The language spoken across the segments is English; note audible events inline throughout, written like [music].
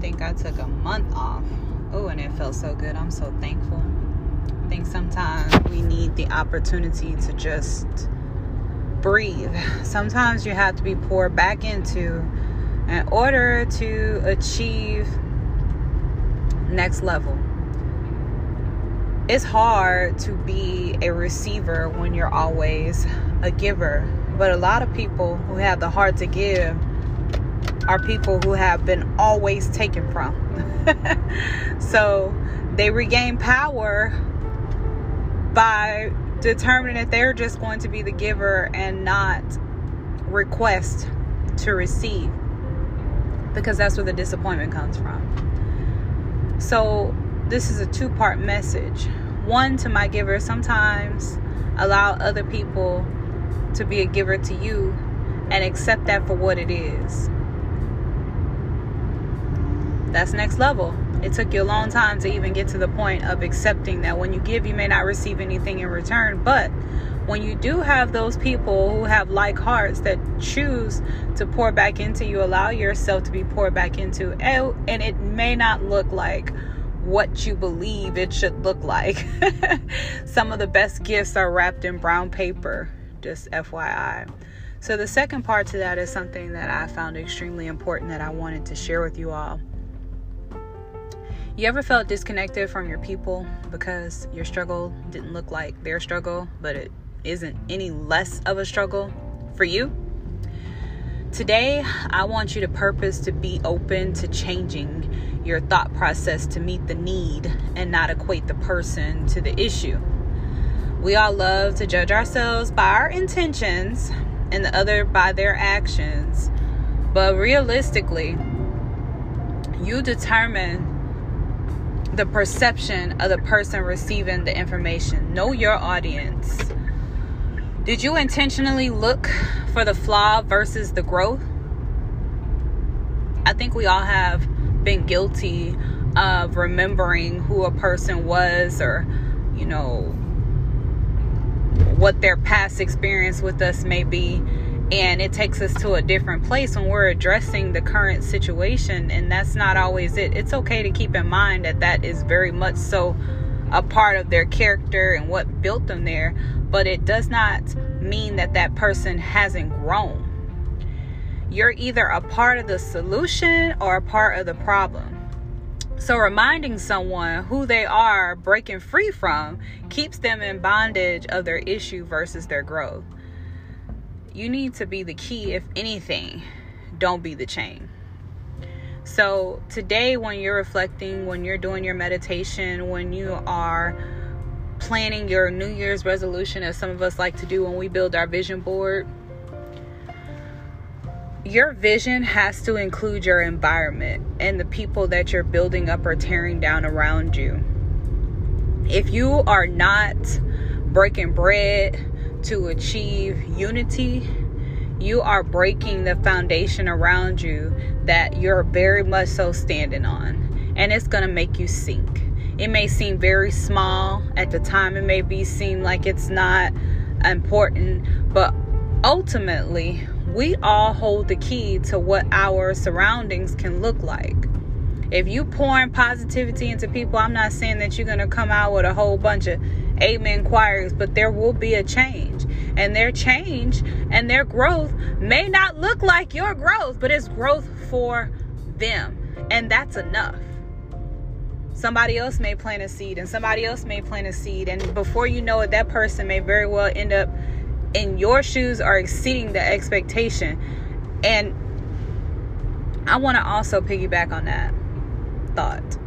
think I took a month off. Oh, and it felt so good. I'm so thankful. I think sometimes we need the opportunity to just breathe. Sometimes you have to be poured back into in order to achieve next level. It's hard to be a receiver when you're always a giver, but a lot of people who have the heart to give are people who have been always taken from. [laughs] so they regain power by determining that they're just going to be the giver and not request to receive because that's where the disappointment comes from. So, this is a two part message. One to my giver, sometimes allow other people to be a giver to you and accept that for what it is. That's next level. It took you a long time to even get to the point of accepting that when you give, you may not receive anything in return. But when you do have those people who have like hearts that choose to pour back into you, allow yourself to be poured back into, eh, and it may not look like what you believe it should look like. [laughs] Some of the best gifts are wrapped in brown paper, just FYI. So, the second part to that is something that I found extremely important that I wanted to share with you all. You ever felt disconnected from your people because your struggle didn't look like their struggle, but it isn't any less of a struggle for you? Today, I want you to purpose to be open to changing your thought process to meet the need and not equate the person to the issue. We all love to judge ourselves by our intentions and the other by their actions. But realistically, you determine the perception of the person receiving the information. Know your audience. Did you intentionally look for the flaw versus the growth? I think we all have been guilty of remembering who a person was or, you know, what their past experience with us may be and it takes us to a different place when we're addressing the current situation and that's not always it. It's okay to keep in mind that that is very much so a part of their character and what built them there but it does not mean that that person hasn't grown. You're either a part of the solution or a part of the problem. So, reminding someone who they are breaking free from keeps them in bondage of their issue versus their growth you need to be the key, if anything. Don't be the chain. So, today, when you're reflecting, when you're doing your meditation, when you are planning your New Year's resolution, as some of us like to do when we build our vision board, your vision has to include your environment and the people that you're building up or tearing down around you. If you are not breaking bread, to achieve unity, you are breaking the foundation around you that you're very much so standing on. And it's going to make you sink. It may seem very small at the time, it may be seem like it's not important, but ultimately, we all hold the key to what our surroundings can look like. If you pouring positivity into people, I'm not saying that you're going to come out with a whole bunch of amen choirs, but there will be a change. And their change and their growth may not look like your growth, but it's growth for them. And that's enough. Somebody else may plant a seed, and somebody else may plant a seed. And before you know it, that person may very well end up in your shoes or exceeding the expectation. And I want to also piggyback on that thought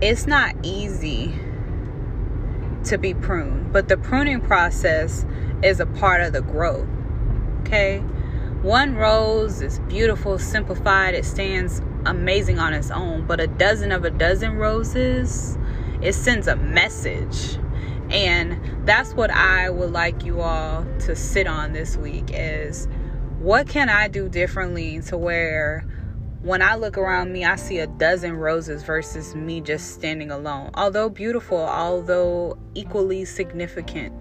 it's not easy to be pruned, but the pruning process is a part of the growth. Okay? One rose is beautiful, simplified, it stands amazing on its own, but a dozen of a dozen roses, it sends a message. And that's what I would like you all to sit on this week is what can I do differently to where when I look around me, I see a dozen roses versus me just standing alone. Although beautiful, although equally significant,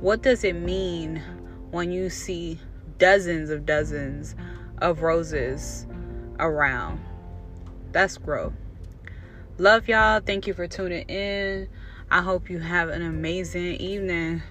what does it mean when you see dozens of dozens of roses around. That's growth. Love y'all. Thank you for tuning in. I hope you have an amazing evening.